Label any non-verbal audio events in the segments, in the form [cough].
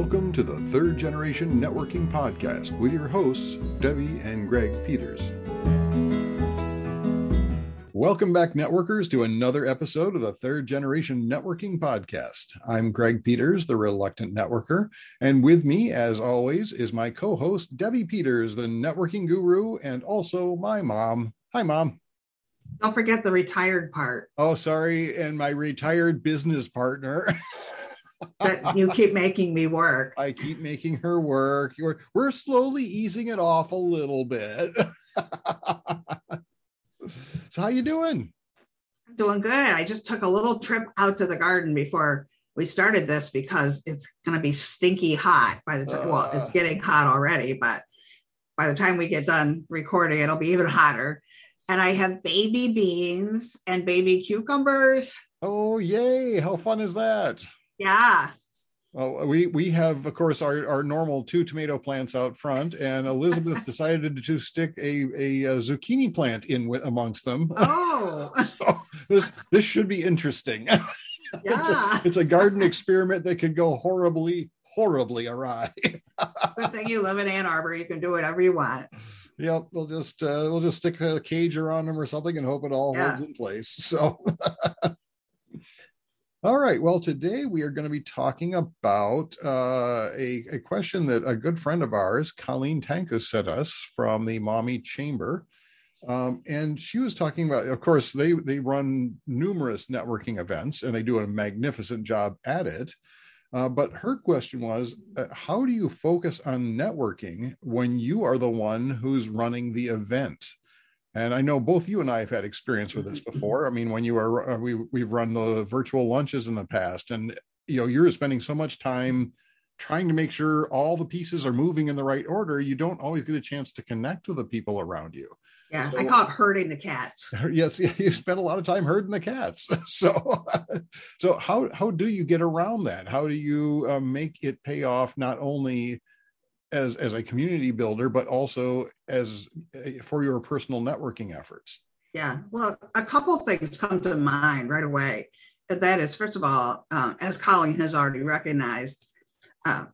Welcome to the Third Generation Networking Podcast with your hosts, Debbie and Greg Peters. Welcome back, networkers, to another episode of the Third Generation Networking Podcast. I'm Greg Peters, the reluctant networker, and with me, as always, is my co host, Debbie Peters, the networking guru, and also my mom. Hi, mom. Don't forget the retired part. Oh, sorry. And my retired business partner. [laughs] that you [laughs] keep making me work. I keep making her work. We're, we're slowly easing it off a little bit. [laughs] so how you doing? I'm doing good. I just took a little trip out to the garden before we started this because it's going to be stinky hot by the time. Uh, well, it's getting hot already, but by the time we get done recording, it'll be even hotter. And I have baby beans and baby cucumbers. Oh, yay. How fun is that? Yeah. Well, we we have, of course, our, our normal two tomato plants out front, and Elizabeth [laughs] decided to stick a, a, a, zucchini plant in with, amongst them. [laughs] Oh, so this this should be interesting. Yeah, [laughs] it's, a, it's, a, garden experiment that could go horribly horribly awry. Good thing you live in Ann Arbor; you can do whatever you want. Yep, we'll just uh, we'll just stick a cage around them or something and hope it all yeah. holds in place. So. All right. Well, today we are going to be talking about uh, a, a question that a good friend of ours, Colleen Tankus, sent us from the Mommy Chamber. Um, and she was talking about, of course, they they run numerous networking events and they do a magnificent job at it. Uh, but her question was, uh, how do you focus on networking when you are the one who's running the event? And I know both you and I have had experience with this [laughs] before. I mean, when you are, uh, we we've run the virtual lunches in the past, and you know, you're spending so much time trying to make sure all the pieces are moving in the right order. You don't always get a chance to connect with the people around you. Yeah, so, I call it herding the cats. [laughs] Yes, you spend a lot of time herding the cats. [laughs] So, so how how do you get around that? How do you uh, make it pay off not only as as a community builder but also as for your personal networking efforts? Yeah well a couple things come to mind right away. That is first of all um, as colleen has already recognized uh,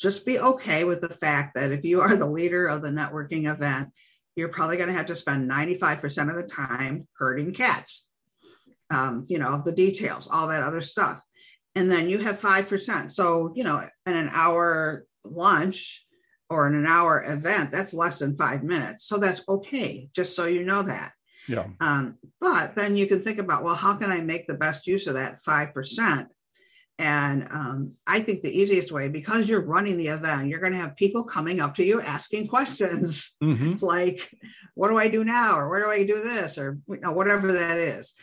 just be okay with the fact that if you are the leader of the networking event you're probably going to have to spend 95% of the time herding cats um, you know the details all that other stuff. And then you have 5% so you know in an hour lunch or in an hour event, that's less than five minutes. So that's okay, just so you know that. Yeah. Um, but then you can think about, well, how can I make the best use of that 5%? And um, I think the easiest way, because you're running the event, you're going to have people coming up to you asking questions mm-hmm. [laughs] like, what do I do now? Or where do I do this? Or you know, whatever that is.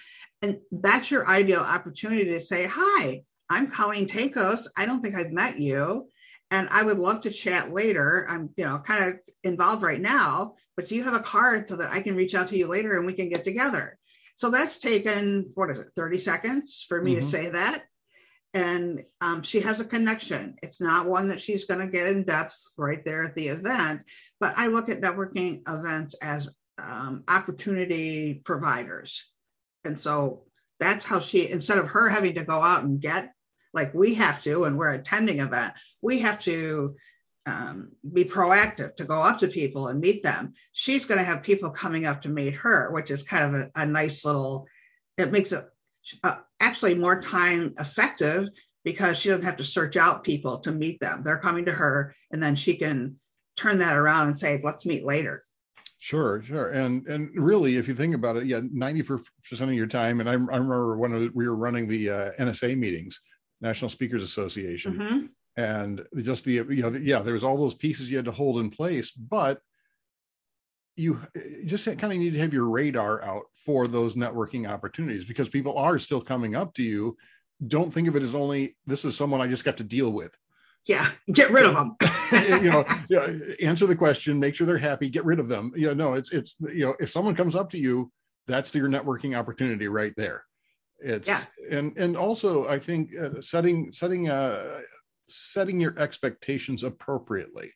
And that's your ideal opportunity to say, hi, I'm Colleen Tankos. I don't think I've met you and I would love to chat later. I'm, you know, kind of involved right now, but do you have a card so that I can reach out to you later and we can get together? So that's taken, what is it, 30 seconds for me mm-hmm. to say that. And um, she has a connection. It's not one that she's going to get in depth right there at the event, but I look at networking events as um, opportunity providers. And so that's how she, instead of her having to go out and get like we have to, and we're attending event, we have to um, be proactive to go up to people and meet them. She's going to have people coming up to meet her, which is kind of a, a nice little, it makes it uh, actually more time effective because she doesn't have to search out people to meet them. They're coming to her and then she can turn that around and say, let's meet later. Sure, sure, and and really, if you think about it, yeah, ninety percent of your time. And I, I remember when we were running the uh, NSA meetings, National Speakers Association. Mm-hmm. And just the, you know, yeah, there was all those pieces you had to hold in place, but you just kind of need to have your radar out for those networking opportunities because people are still coming up to you. Don't think of it as only this is someone I just got to deal with. Yeah, get rid of them. [laughs] you know, you know, answer the question, make sure they're happy, get rid of them. You know, no, it's it's you know, if someone comes up to you, that's your networking opportunity right there it's yeah. and and also i think uh, setting setting uh setting your expectations appropriately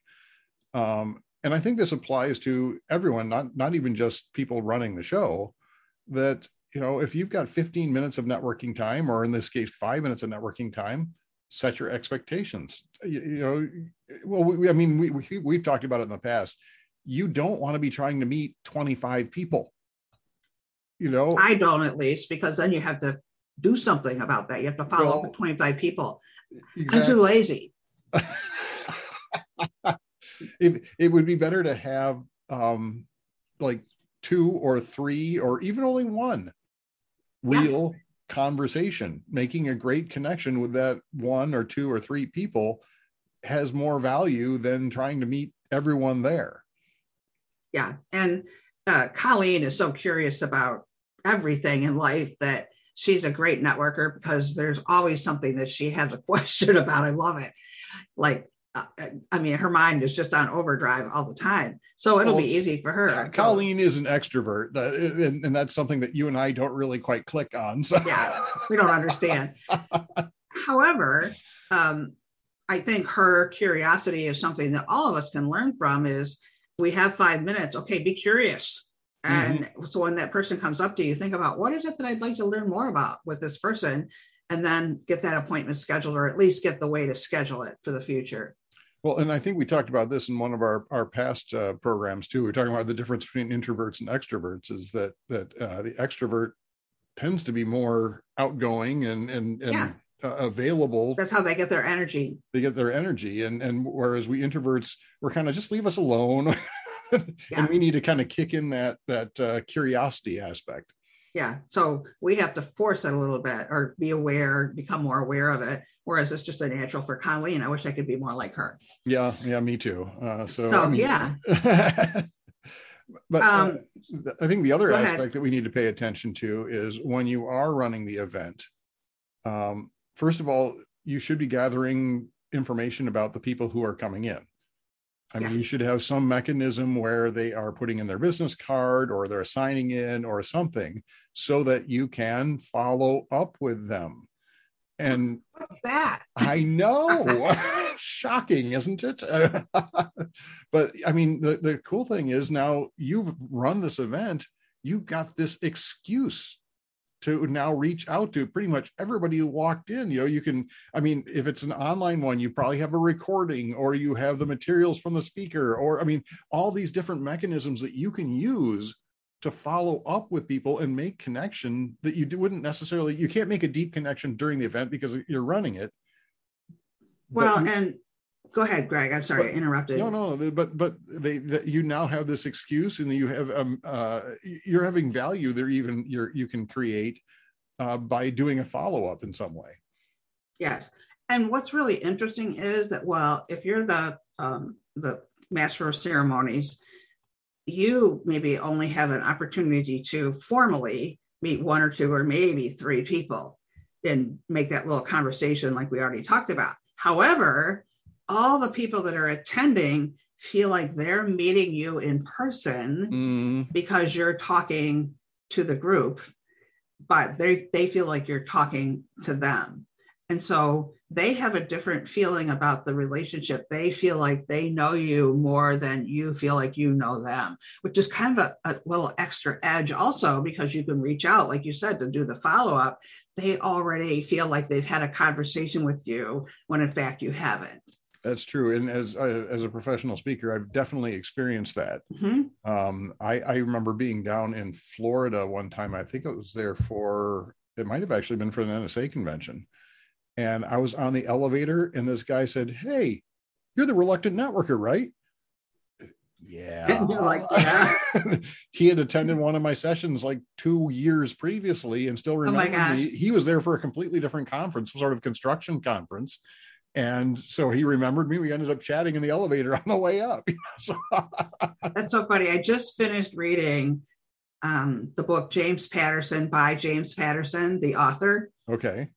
um and i think this applies to everyone not not even just people running the show that you know if you've got 15 minutes of networking time or in this case 5 minutes of networking time set your expectations. You, you know, well, we, I mean, we, we we've talked about it in the past. You don't want to be trying to meet 25 people. You know, I don't at least because then you have to do something about that. You have to follow well, up with 25 people. Exactly. I'm too lazy. [laughs] if it would be better to have um like two or three or even only one real yeah. conversation making a great connection with that one or two or three people has more value than trying to meet everyone there yeah and uh, colleen is so curious about everything in life that she's a great networker because there's always something that she has a [laughs] question about i love it like uh, I mean, her mind is just on overdrive all the time. So it'll well, be easy for her. Yeah, Colleen is an extrovert, and, and, that's something that you and I don't really quite click on. So yeah, we don't understand. [laughs] However, um, I think her curiosity is something that all of us can learn from. Is we have five minutes. Okay, be curious. And mm-hmm. so when that person comes up to you, think about what is it that I'd like to learn more about with this person, and then get that appointment scheduled, or at least get the way to schedule it for the future. Well, and I think we talked about this in one of our our past uh, programs too. We are talking about the difference between introverts and extroverts. Is that that uh, the extrovert tends to be more outgoing and and and yeah. uh, available. That's how they get their energy. They get their energy, and and whereas we introverts, we're kind of just leave us alone, [laughs] [laughs] and we need to kind of kick in that that uh, curiosity aspect. Yeah so we have to force it a little bit or be aware become more aware of it whereas it's just a natural for colleen i wish i could be more like her. Yeah yeah me too uh, so, so I mean, yeah. [laughs] But uh, um, uh, i think the other aspect ahead. that we need to pay attention to is when you are running the event um, first of all you should be gathering information about the people who are coming in I mean, you should have some mechanism where they are putting in their business card or they're signing in or something so that you can follow up with them. And what's that? I know. [laughs] [laughs] Shocking, isn't it? [laughs] but I mean, the, the cool thing is now you've run this event, you've got this excuse to now reach out to pretty much everybody who walked in you know you can i mean if it's an online one you probably have a recording or you have the materials from the speaker or i mean all these different mechanisms that you can use to follow up with people and make connection that you wouldn't necessarily you can't make a deep connection during the event because you're running it. Well and go ahead greg. I'm sorry but, i interrupted. No no but but they, they you now have this excuse and you have um uh you're having value there even you're you can create uh by doing a follow-up in some way. Yes. And what's really interesting is that well if you're the um the master of ceremonies you maybe only have an opportunity to formally meet one or two or maybe three people and make that little conversation like we already talked about. However all the people that are attending feel like they're meeting you in person mm. because you're talking to the group but they they feel like you're talking to them. And so they have a different feeling about the relationship. They feel like they know you more than you feel like you know them which is kind of a, a little extra edge also because you can reach out like you said to do the follow-up. They already feel like they've had a conversation with you when in fact you haven't that's true and as uh, as a professional speaker i've definitely experienced that. Mm-hmm. um, I, I remember being down in florida one time i think it was there for it might have actually been for an nsa convention and i was on the elevator and this guy said hey you're the reluctant networker right? [laughs] Yeah. Like yeah. [laughs] He had attended one of my sessions like two years previously and still remember oh me. he was there for a completely different conference some sort of construction conference and so he remembered me. We ended up chatting in the elevator [laughs] on the way up. [laughs] That's so funny. I just finished reading um, the book James Patterson by James Patterson, the author. Okay.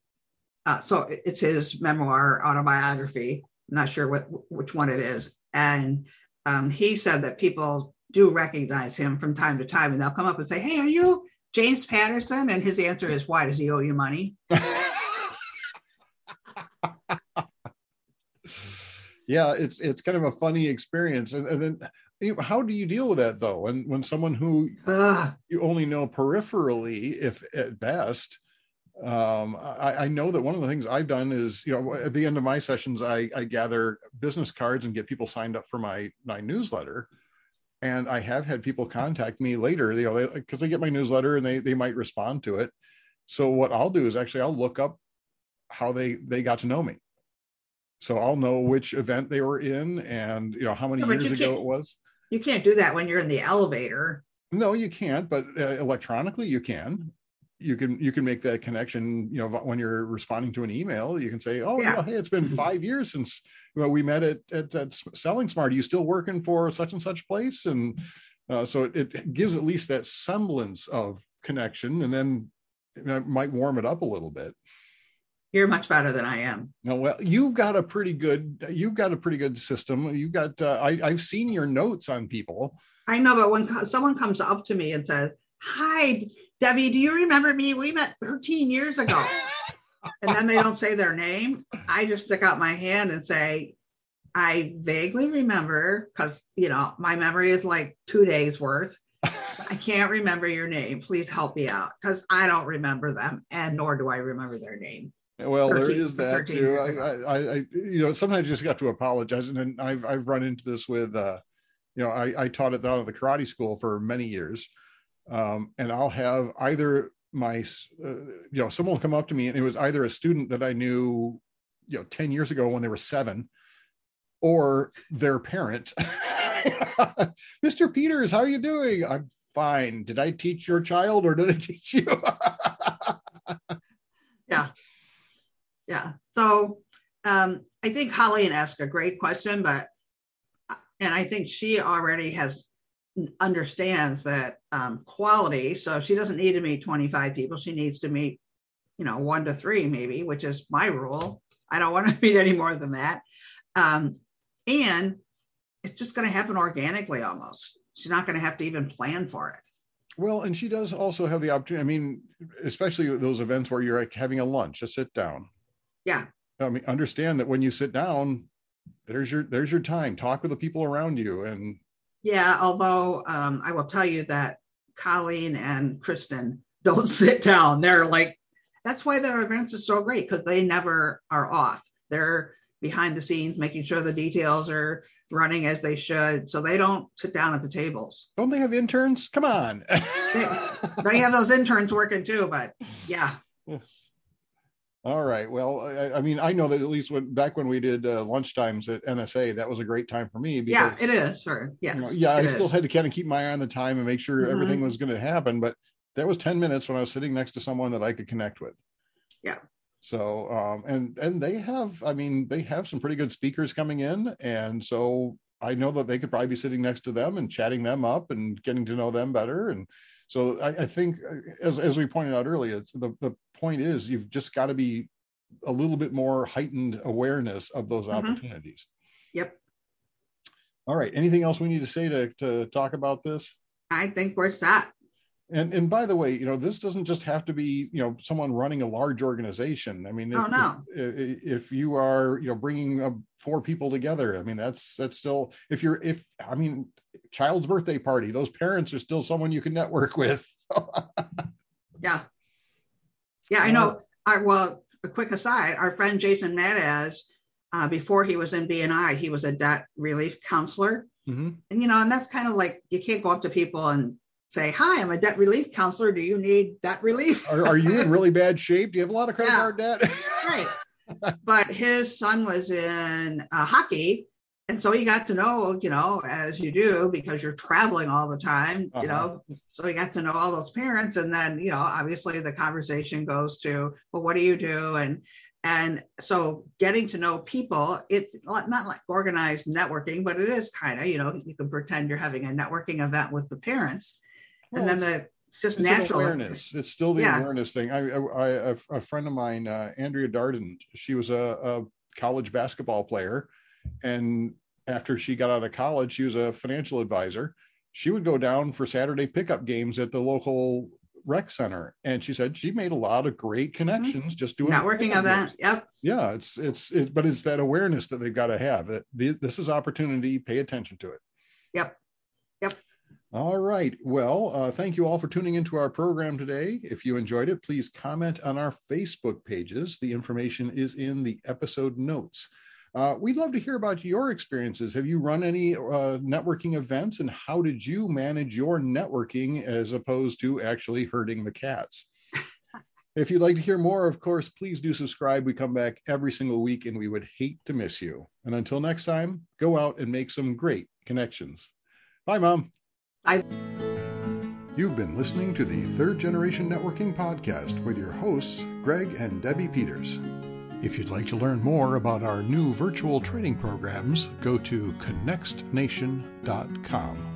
Uh, so it's his memoir autobiography. I'm not sure what which one it is. And um, he said that people do recognize him from time to time, and they'll come up and say, "Hey, are you James Patterson?" And his answer is, "Why does he owe you money?" [laughs] yeah, it's it's kind of a funny experience. And, and then you know, how do you deal with that though? And when someone who you only know peripherally, if at best, um, I, I, know that one of the things I've done is, you know, at the end of my sessions, I, I gather business cards and get people signed up for my my newsletter. And I have had people contact me later, you know, because they, they get my newsletter and they they might respond to it. So what I'll do is actually I'll look up how they they got to know me. So I'll know which event they were in and you know how many years ago it was. You can't do that when you're in the elevator. No, you can't, but uh, electronically you can you can you can make that connection you know when you're responding to an email you can say oh yeah, yeah hey it's been mm-hmm. five years since well, we met at, at, at selling smart are you still working for such and such place and uh, so it, it, gives at least that semblance of connection and then it might warm it up a little bit you're much better than i am no well you've got a pretty good you've got a pretty good system you've got uh, I, i've seen your notes on people i know but when someone comes up to me and says hi Debbie, do you remember me? We met 13 years ago. and then they don't say their name. I just stick out my hand and say, I vaguely remember because, you know, my memory is like two days worth. I can't remember your name. Please help me out because I don't remember them and nor do I remember their name. Well, 13, there is that too. I, I, I, you know, sometimes you just got to apologize. And I've, I've run into this with, uh, you know, I, I taught at the karate school for many years um, and I'll have either my, uh, you know, someone will come up to me and it was either a student that I knew, you know, 10 years ago when they were seven or their parent. [laughs] Mr. Peters, how are you doing? I'm fine. Did I teach your child or did I teach you? [laughs] yeah. Yeah. So um, I think Colleen asked a great question, but, and I think she already has understands that um, quality. So she doesn't need to meet 25 people. She needs to meet, you know, one to three maybe, which is my rule. I don't want to [laughs] meet any more than that. Um, and it's just going to happen organically almost. She's not going to have to even plan for it. Well, and she does also have the opportunity. I mean, especially those events where you're like having a lunch, a sit down. Yeah. I mean, understand that when you sit down, there's your there's your time. Talk with the people around you, and yeah, although um, I will tell you that Colleen and Kristen [laughs] don't sit down. They're like, that's why their events are so great because they never are off. They're behind the scenes, making sure the details are running as they should. So they don't sit down at the tables. Don't they have interns? Come on. they, they have those interns working too, but yeah. [laughs] All right. Well, I, I, mean, I know that at least when back when we did uh, lunchtimes at NSA, that was a great time for me. Because, yeah, it is. Sure. yes. You know, yeah, I still had to kind of keep my eye on the time and make sure mm-hmm. everything was going to happen. But that was ten minutes when I was sitting next to someone that I could connect with. Yeah. So, um, and and they have, I mean, they have some pretty good speakers coming in, and so I know that they could probably be sitting next to them and chatting them up and getting to know them better. And so I, I think, uh, as as we pointed out earlier, the the point is you've just got to be a little bit more heightened awareness of those mm-hmm. opportunities. Yep. All right. Anything else we need to say to, to talk about this? I think we're set. And and by the way, you know, this doesn't just have to be, you know, someone running a large organization. I mean, if, oh, no. if, if you are, you know, bringing uh, four people together, I mean, that's that's still if you're if I mean, child's birthday party, those parents are still someone you can network with. [laughs] yeah. Yeah, I know. I well, a quick aside: our friend Jason Madaz, uh, before he was in BNI, he was a debt relief counselor, mm-hmm. and you know, and that's kind of like you can't go up to people and say, "Hi, I'm a debt relief counselor. Do you need debt relief? are, are, you in really [laughs] bad shape? Do you have a lot of credit yeah. card debt?" right. [laughs] But his son was in uh, hockey, and so he got to know, you know, as you do because you're traveling all the time, uh-huh. you know. So he got to know all those parents, and then you know, obviously the conversation goes to, well, what do you do? And and so getting to know people, it's not like organized networking, but it is kind of, you know, you can pretend you're having a networking event with the parents, well, and then the it's just it's natural awareness. It's still the yeah. awareness thing. I, I, I, a friend of mine, uh, Andrea Darden, she was a, a college basketball player and after she got out of college, she was a financial advisor. She would go down for Saturday pickup games at the local rec center. And she said she made a lot of great mm-hmm. connections mm-hmm. just doing networking on that. Yep. Yeah. It's, it's, it, but it's that awareness that they've got to have that this is opportunity. Pay attention to it. Yep. Yep. All right. Well, uh, thank you all for tuning into our program today. If you enjoyed it, please comment on our Facebook pages. The information is in the episode notes. Uh, we'd love to hear about your experiences. Have you run any uh, networking events and how did you manage your networking as opposed to actually herding the cats? [laughs] if you'd like to hear more, of course, please do subscribe. We come back every single week and we would hate to miss you. And until next time, go out and make some great connections. Bye, Mom. I. You've been listening to the Third Generation Networking Podcast with your hosts, Greg and Debbie Peters. If you'd like to learn more about our new virtual training programs, go to connextnation.com.